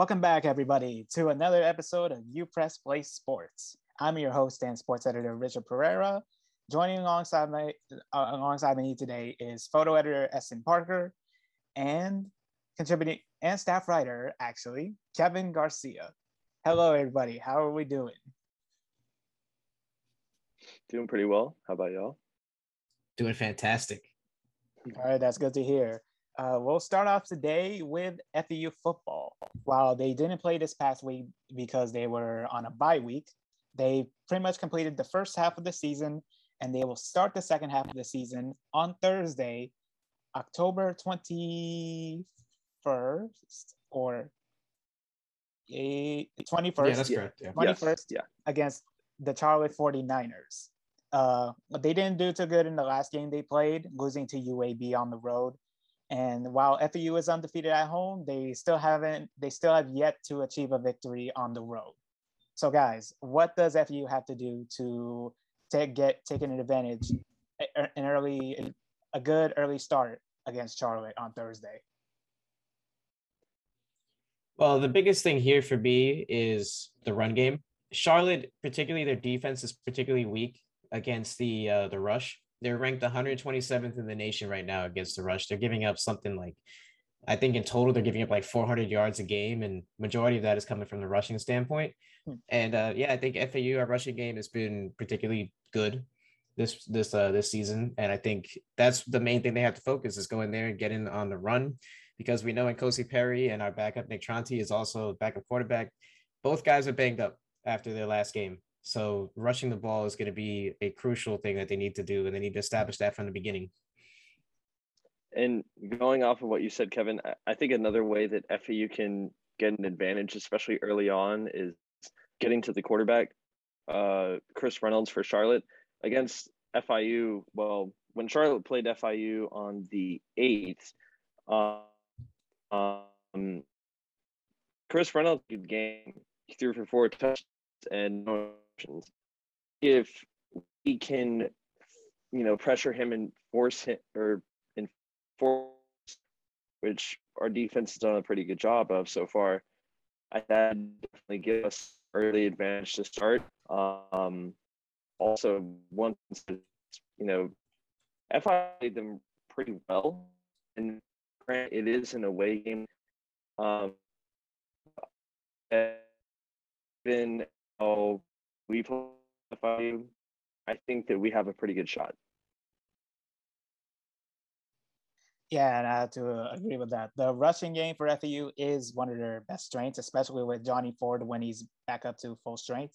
Welcome back, everybody, to another episode of U Press Play Sports. I'm your host and sports editor, Richard Pereira. Joining alongside my uh, alongside me today is photo editor Eston Parker and contributing and staff writer, actually, Kevin Garcia. Hello, everybody. How are we doing? Doing pretty well. How about y'all? Doing fantastic. All right, that's good to hear. Uh, we'll start off today with FAU football. While they didn't play this past week because they were on a bye week, they pretty much completed the first half of the season and they will start the second half of the season on Thursday, October 21st or 21st. Yeah, that's correct. Yeah. 21st Yes, yeah. against the Charlotte 49ers. Uh, but they didn't do too good in the last game they played, losing to UAB on the road. And while FAU is undefeated at home, they still haven't, they still have yet to achieve a victory on the road. So, guys, what does FAU have to do to, to get taken advantage, an early, a good early start against Charlotte on Thursday? Well, the biggest thing here for me is the run game. Charlotte, particularly their defense, is particularly weak against the uh, the rush. They're ranked 127th in the nation right now against the rush. They're giving up something like, I think in total they're giving up like 400 yards a game, and majority of that is coming from the rushing standpoint. Hmm. And uh, yeah, I think FAU our rushing game has been particularly good this this uh, this season, and I think that's the main thing they have to focus is going there and getting on the run, because we know in Kosi Perry and our backup Nick Tronti is also backup quarterback. Both guys are banged up after their last game. So rushing the ball is going to be a crucial thing that they need to do, and they need to establish that from the beginning. And going off of what you said, Kevin, I- think another way that FAU can get an advantage, especially early on, is getting to the quarterback. Uh, Chris Reynolds for Charlotte against FIU. Well, when Charlotte played FIU on the eighth, uh, um, Chris Reynolds good game. He threw for four touchdowns and interceptions. If we can, you know, pressure him and force him or enforce, which our defense has done a pretty good job of so far, I that definitely give us early advantage to start. Um, also, once you know, FI played them pretty well, and it is an away game. Um, even though we play I think that we have a pretty good shot. Yeah, and I have to uh, agree with that. The rushing game for FAU is one of their best strengths, especially with Johnny Ford when he's back up to full strength.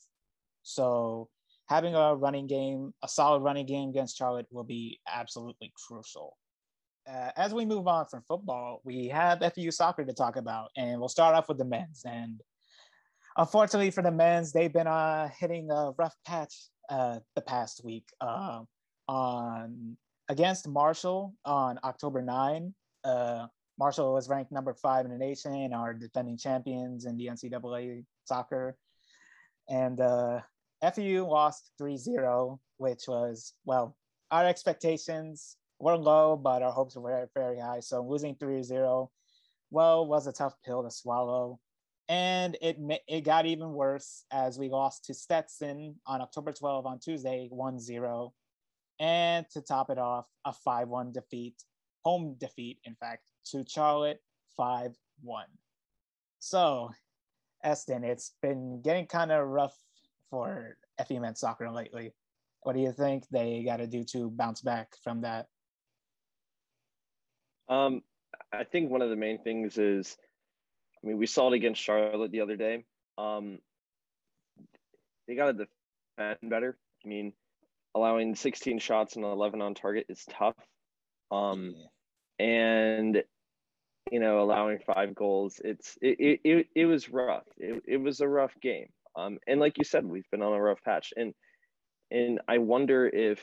So having a running game, a solid running game against Charlotte will be absolutely crucial. Uh, as we move on from football, we have FAU soccer to talk about, and we'll start off with the men's. And unfortunately for the men's, they've been uh, hitting a rough patch uh, the past week. Uh, on against Marshall on October 9. Uh, Marshall was ranked number five in the nation, our defending champions in the NCAA soccer. And uh, FU lost 3 0, which was, well, our expectations were low, but our hopes were very, high. So losing 3 0, well, was a tough pill to swallow. And it, it got even worse as we lost to Stetson on October 12 on Tuesday, 1 0 and to top it off, a 5 1 defeat, home defeat, in fact, to Charlotte 5 1. So, Eston, it's been getting kind of rough for FAU men's soccer lately. What do you think they got to do to bounce back from that? Um, I think one of the main things is, I mean, we saw it against Charlotte the other day. Um, they got to defend better. I mean, allowing 16 shots and 11 on target is tough. Um, yeah. and you know, allowing five goals, it's it it, it was rough. It, it was a rough game. Um, and like you said, we've been on a rough patch, and and I wonder if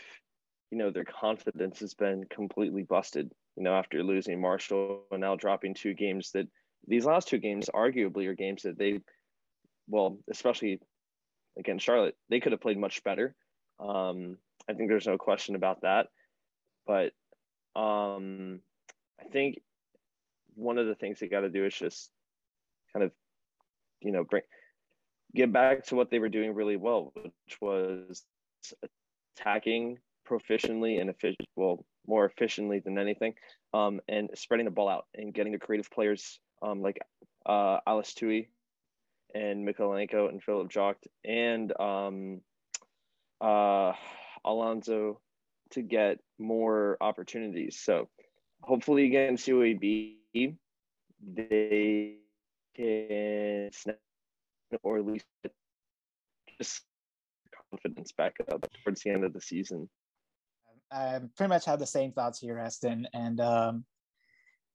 you know their confidence has been completely busted. You know, after losing Marshall and now dropping two games that these last two games arguably are games that they, well, especially against Charlotte, they could have played much better. Um, I think there's no question about that. But um, I think one of the things they got to do is just kind of you know, bring get back to what they were doing really well, which was attacking proficiently and efficient, well, more efficiently than anything, um, and spreading the ball out and getting the creative players um, like uh, Alice Tui and Mykolenko and Philip Joukte and um, uh, Alonso to get more opportunities. So hopefully against UAB, they can snap or at least just confidence back up towards the end of the season. I pretty much have the same thoughts here, Eston, and um,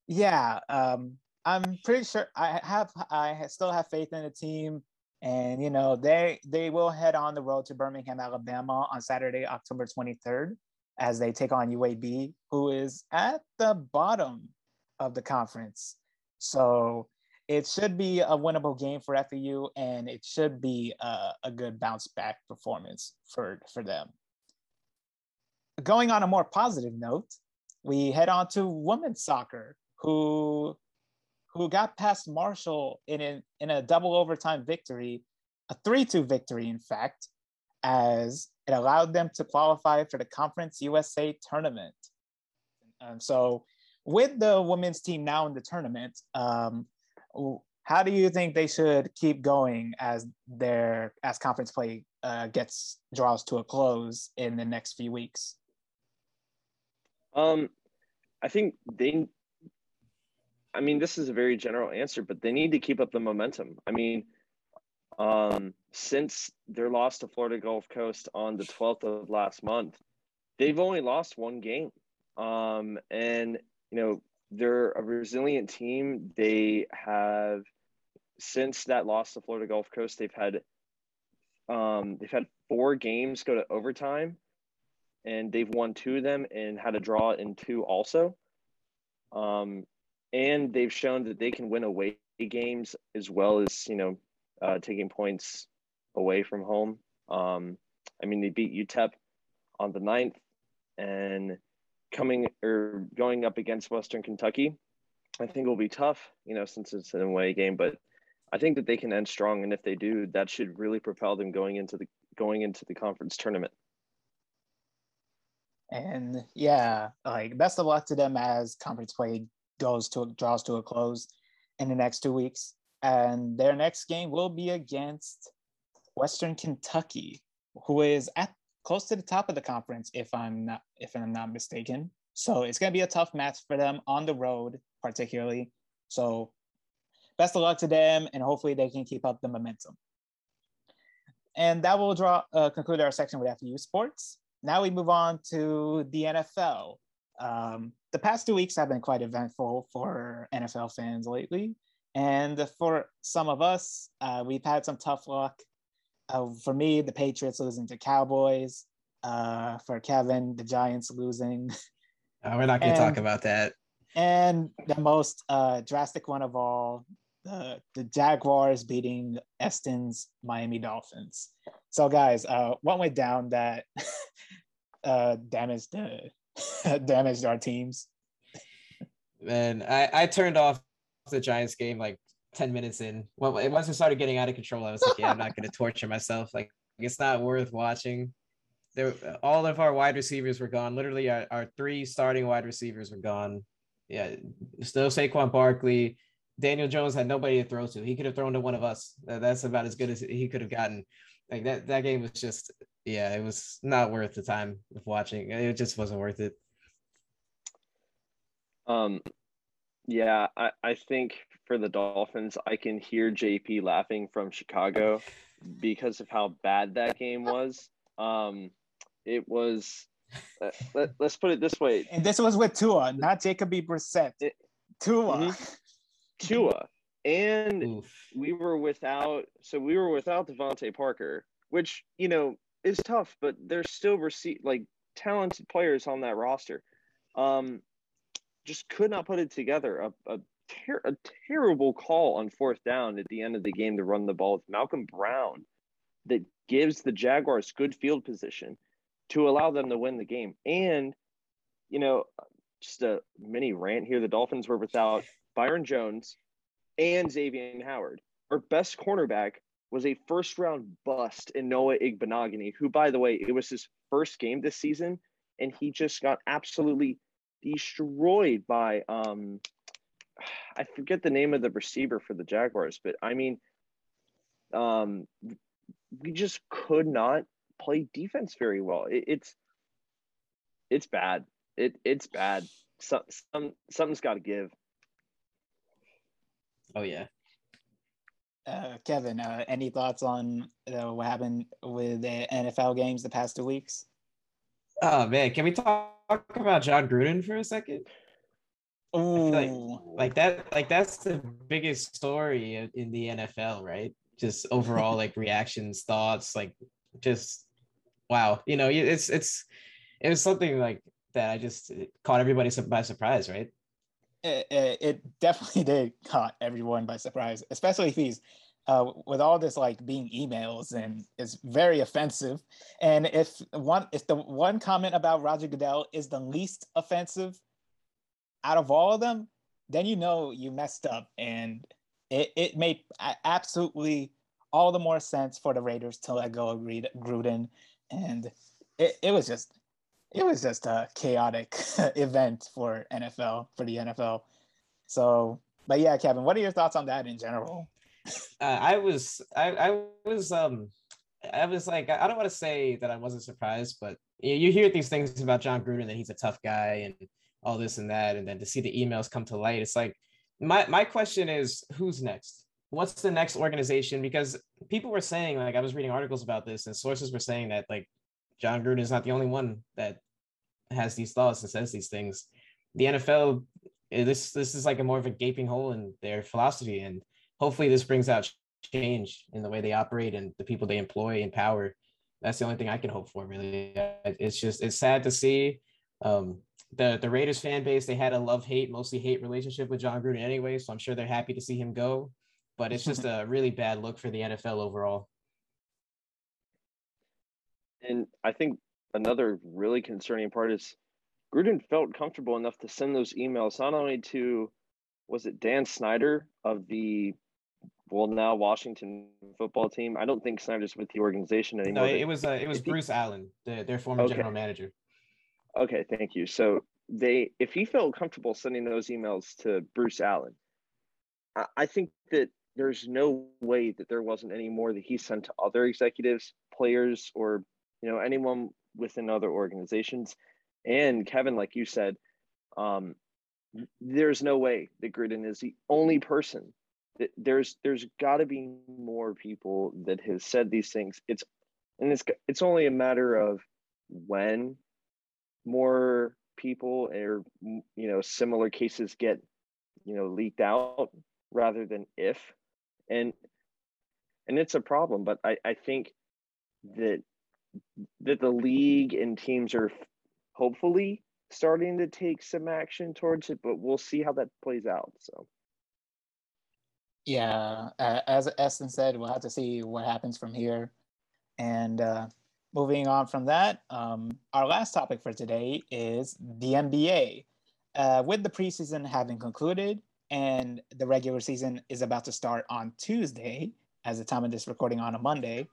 yeah, um, I'm pretty sure I have I still have faith in the team, and you know they they will head on the road to Birmingham, Alabama on Saturday, October 23rd, as they take on UAB, who is at the bottom of the conference. So it should be a winnable game for FAU, and it should be a, a good bounce back performance for, for them. Going on a more positive note, we head on to women's soccer, who who got past Marshall in a, in a double overtime victory, a 3-2 victory, in fact, as it allowed them to qualify for the Conference USA tournament. Um, so with the women's team now in the tournament, um, how do you think they should keep going as their as conference play uh, gets draws to a close in the next few weeks? Um, I think they. I mean, this is a very general answer, but they need to keep up the momentum. I mean, um, since their loss to Florida Gulf Coast on the 12th of last month, they've only lost one game. Um, and, you know, they're a resilient team. They have since that loss to Florida Gulf Coast, they've had um, they've had four games go to overtime, and they've won two of them and had a draw in two also. Um, and they've shown that they can win away games as well as you know uh, taking points away from home. Um, I mean, they beat UTEP on the 9th, and coming or going up against Western Kentucky, I think will be tough, you know, since it's an away game. But I think that they can end strong, and if they do, that should really propel them going into the going into the conference tournament. And yeah, like best of luck to them as conference play goes to draws to a close in the next two weeks. And their next game will be against Western Kentucky, who is at close to the top of the conference, if I'm not if I'm not mistaken. So it's gonna be a tough match for them on the road, particularly. So best of luck to them, and hopefully they can keep up the momentum. And that will draw uh, conclude our section with FAU sports. Now we move on to the NFL. Um, the past two weeks have been quite eventful for NFL fans lately. And for some of us, uh, we've had some tough luck uh, for me, the Patriots losing to Cowboys. Uh, for Kevin, the Giants losing. Uh, we're not going to talk about that. And the most uh, drastic one of all, the, the Jaguars beating Eston's Miami Dolphins. So, guys, uh, what went down that uh, damaged the damaged our teams? Man, I, I turned off the Giants game like 10 minutes in. Well, once it started getting out of control, I was like, yeah, I'm not going to torture myself. Like, it's not worth watching. There, all of our wide receivers were gone. Literally, our, our three starting wide receivers were gone. Yeah, still Saquon Barkley. Daniel Jones had nobody to throw to. He could have thrown to one of us. That's about as good as he could have gotten. Like that, that game was just, yeah, it was not worth the time of watching. It just wasn't worth it. Um, yeah, I, I think for the Dolphins, I can hear JP laughing from Chicago because of how bad that game was. Um, it was. Uh, let, us put it this way. And this was with Tua, not Jacoby Brissett. It, Tua. Mm-hmm. Tua. And Oof. we were without, so we were without DeVante Parker, which, you know, is tough, but there's still receive like talented players on that roster. Um, just could not put it together. A, a, ter- a terrible call on fourth down at the end of the game to run the ball with Malcolm Brown that gives the Jaguars good field position to allow them to win the game. And, you know, just a mini rant here the Dolphins were without Byron Jones and Xavier Howard. our best cornerback was a first round bust in Noah Igbinoghene, who, by the way, it was his first game this season, and he just got absolutely destroyed by um I forget the name of the receiver for the Jaguars, but I mean um we just could not play defense very well. It, it's it's bad. It it's bad. Some, some something's got to give. Oh yeah. Uh, Kevin, uh, any thoughts on uh, what happened with the NFL games the past two weeks? Oh man, can we talk about Jon Gruden for a second? Oh, like, like that, like that's the biggest story in the NFL, right? Just overall, like reactions, thoughts, like just wow. You know, it's it's it was something like that. I just caught everybody by surprise, right? It, it, it definitely did caught everyone by surprise, especially these uh, with all this like being emails and it's very offensive. And if one if the one comment about Roger Goodell is the least offensive out of all of them, then you know you messed up. And it, it made absolutely all the more sense for the Raiders to let go of Gruden. And it, it was just it was just a chaotic event for NFL for the NFL. So, but yeah, Kevin, what are your thoughts on that in general? uh, I was I, I was um I was like I don't want to say that I wasn't surprised, but you, you hear these things about Jon Gruden that he's a tough guy and all this and that, and then to see the emails come to light, it's like my my question is who's next? What's the next organization? Because people were saying like I was reading articles about this, and sources were saying that like Jon Gruden is not the only one that has these thoughts and says these things. The NFL, eh, this this is like a more of a gaping hole in their philosophy, and hopefully this brings out change in the way they operate and the people they employ and power. That's the only thing I can hope for. Really, it's just it's sad to see. Um, the the Raiders fan base they had a love hate mostly hate relationship with Jon Gruden anyway, so I'm sure they're happy to see him go. But it's just a really bad look for the NFL overall. And I think another really concerning part is Gruden felt comfortable enough to send those emails not only to was it Dan Snyder of the well now Washington football team. I don't think Snyder's with the organization anymore. No, it was uh, it was Bruce he, Allen, the, their former okay. general manager. Okay, thank you. So they, if he felt comfortable sending those emails to Bruce Allen, I, I think that there's no way that there wasn't any more that he sent to other executives, players, or you know anyone within other organizations. And Kevin, like you said, um, there's no way that Gruden is the only person there's there's got to be more people that has said these things it's and it's it's only a matter of when more people or you know similar cases get you know leaked out rather than if and and it's a problem but i i think that that the league and teams are hopefully starting to take some action towards it but we'll see how that plays out so yeah, uh, as Eston said, we'll have to see what happens from here. And uh, moving on from that, um, our last topic for today is the NBA. Uh, with the preseason having concluded and the regular season is about to start on Tuesday, as the time of this recording on a Monday.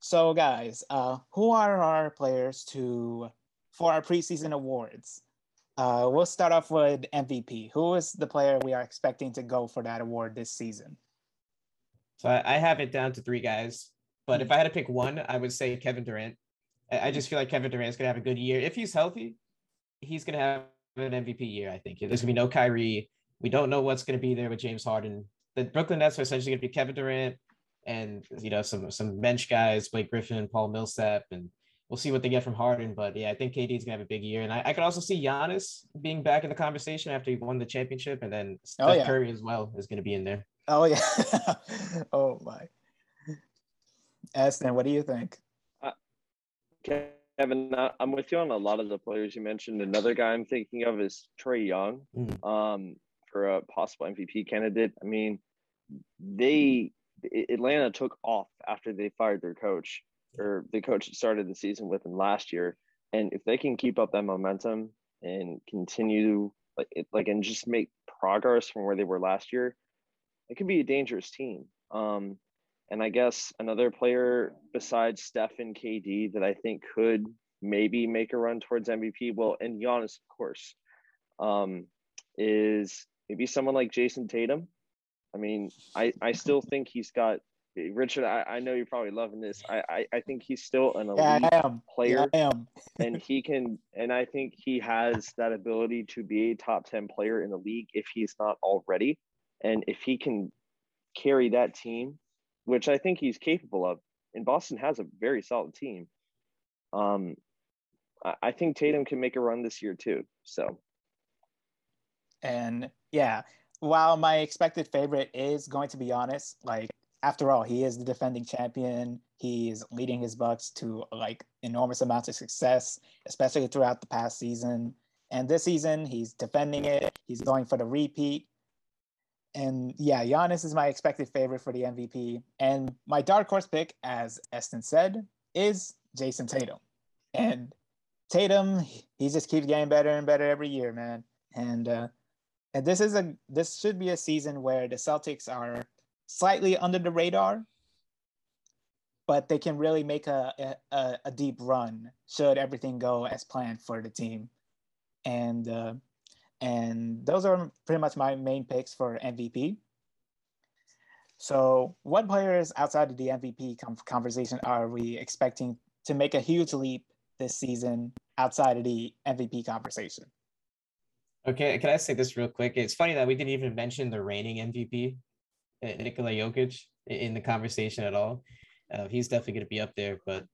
So, guys, uh, who are our players to for our preseason awards? Uh, we'll start off with MVP. Who is the player we are expecting to go for that award this season? So I, I have it down to three guys, but if I had to pick one, I would say Kevin Durant. I, I just feel like Kevin Durant's gonna have a good year if he's healthy. He's gonna have an MVP year. I think there's gonna be no Kyrie. We don't know what's gonna be there with James Harden. The Brooklyn Nets are essentially gonna be Kevin Durant and you know some some bench guys, Blake Griffin, Paul Millsap, and we'll see what they get from Harden. But yeah, I think KD is gonna have a big year, and I, I could also see Giannis being back in the conversation after he won the championship, and then oh, Steph oh, yeah. Curry as well is gonna be in there. Oh yeah. oh my. Eston, what do you think? Uh, Kevin, I'm with you on a lot of the players you mentioned. Another guy I'm thinking of is Trae Young, mm. um, for a possible MVP candidate. I mean, they Atlanta took off after they fired their coach or the coach that started the season with them last year. And if they can keep up that momentum and continue like like and just make progress from where they were last year, it could be a dangerous team. Um, and I guess another player besides Steph and KD that I think could maybe make a run towards MVP, well, and Giannis, of course, um, is maybe someone like Jayson Tatum. I mean, I, I still think he's got Richard. I, I know you're probably loving this. I, I, I think he's still an elite yeah, player. Yeah, I am. and he can, and I think he has that ability to be a top 10 player in the league if he's not already. And if he can carry that team, which I think he's capable of, and Boston has a very solid team. Um, I, I think Tatum can make a run this year too. So, and yeah, while my expected favorite is going to be Giannis, like after all, he is the defending champion. He is leading his Bucks to like enormous amounts of success, especially throughout the past season. And this season, he's defending it. He's going for the repeat. And yeah, Giannis is my expected favorite for the MVP. And my dark horse pick, as Eston said, is Jayson Tatum. And Tatum, he just keeps getting better and better every year, man. And uh, and this is a this should be a season where the Celtics are slightly under the radar, but they can really make a, a, a deep run should everything go as planned for the team. And uh, and those are pretty much my main picks for MVP. So, what players outside of the MVP conversation are we expecting to make a huge leap this season outside of the MVP conversation? Okay, can I say this real quick? It's funny that we didn't even mention the reigning MVP uh, Nikola Jokic in the conversation at all. Uh, he's definitely going to be up there, but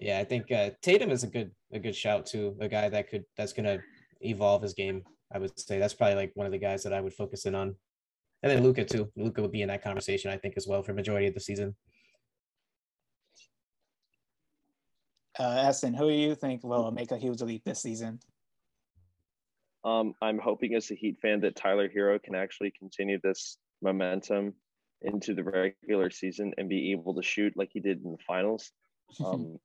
yeah, I think uh, Tatum is a good a good shout too. A guy that could that's going to evolve his game. I would say that's probably like one of the guys that I would focus in on, and then Luka too. Luka would be in that conversation, I think, as well for majority of the season. Uh, who do you think will make a huge leap this season? Um, I'm hoping as a Heat fan that Tyler Herro can actually continue this momentum into the regular season and be able to shoot like he did in the finals um,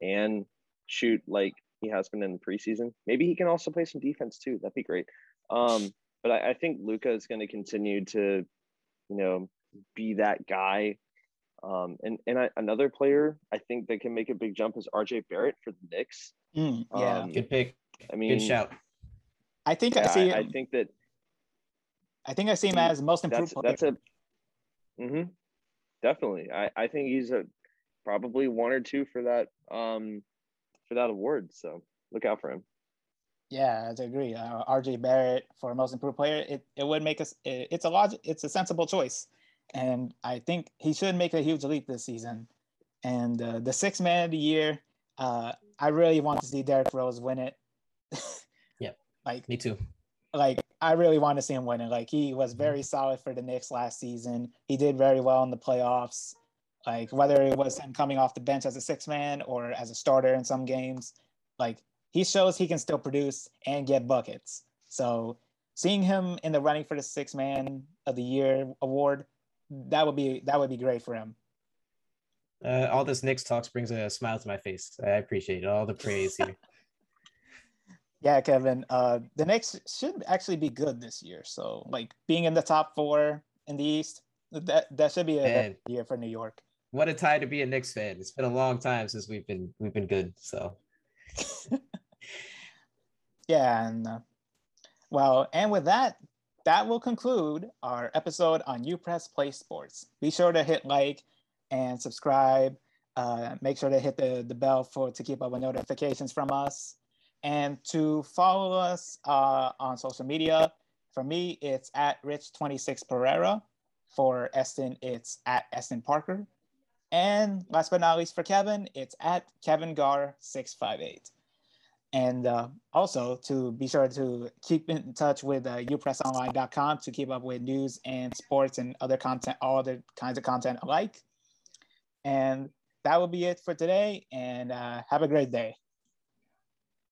and shoot like he has been in the preseason. Maybe he can also play some defense too. That'd be great. Um, but I, I think Luka is going to continue to, you know, be that guy. Um, and and I, another player I think that can make a big jump is RJ Barrett for the Knicks. Mm, yeah, um, good pick. I mean, good shout. I think yeah, I see. I, I think that I think I see him as most improved. That's, that's a. Mm-hmm. Definitely, I I think he's a probably one or two for that um for that award. So look out for him. Yeah, I agree. Uh, RJ Barrett for most improved player, it, it would make us. It, it's a logic. It's a sensible choice, and I think he should make a huge leap this season. And uh, the sixth man of the year, uh, I really want to see Derrick Rose win it. like me too like I really want to see him winning. Like he was very mm-hmm. solid for the Knicks last season. He did very well in the playoffs. Like whether it was him coming off the bench as a six man or as a starter in some games, like he shows he can still produce and get buckets. So seeing him in the running for the six man of the year award, that would be that would be great for him. Uh, all this Knicks talks brings a smile to my face. I appreciate it. All the praise here. Yeah, Kevin. Uh, the Knicks should actually be good this year. So, like being in the top four in the East, that that should be a year for New York. What a time to be a Knicks fan! It's been a long time since we've been we've been good. So, yeah, and uh, well, and with that, that will conclude our episode on U Press Play Sports. Be sure to hit like and subscribe. Uh, make sure to hit the, the bell for to keep up with notifications from us and to follow us uh, on social media. For me, it's at Rich26 Pereira. For Eston, it's at Eston Parker. And last but not least for Kevin, it's at Kevin Gar658. And uh, also to be sure to keep in touch with uh, upressonline.com to keep up with news and sports and other content, all other kinds of content alike. And that will be it for today. And uh, have a great day.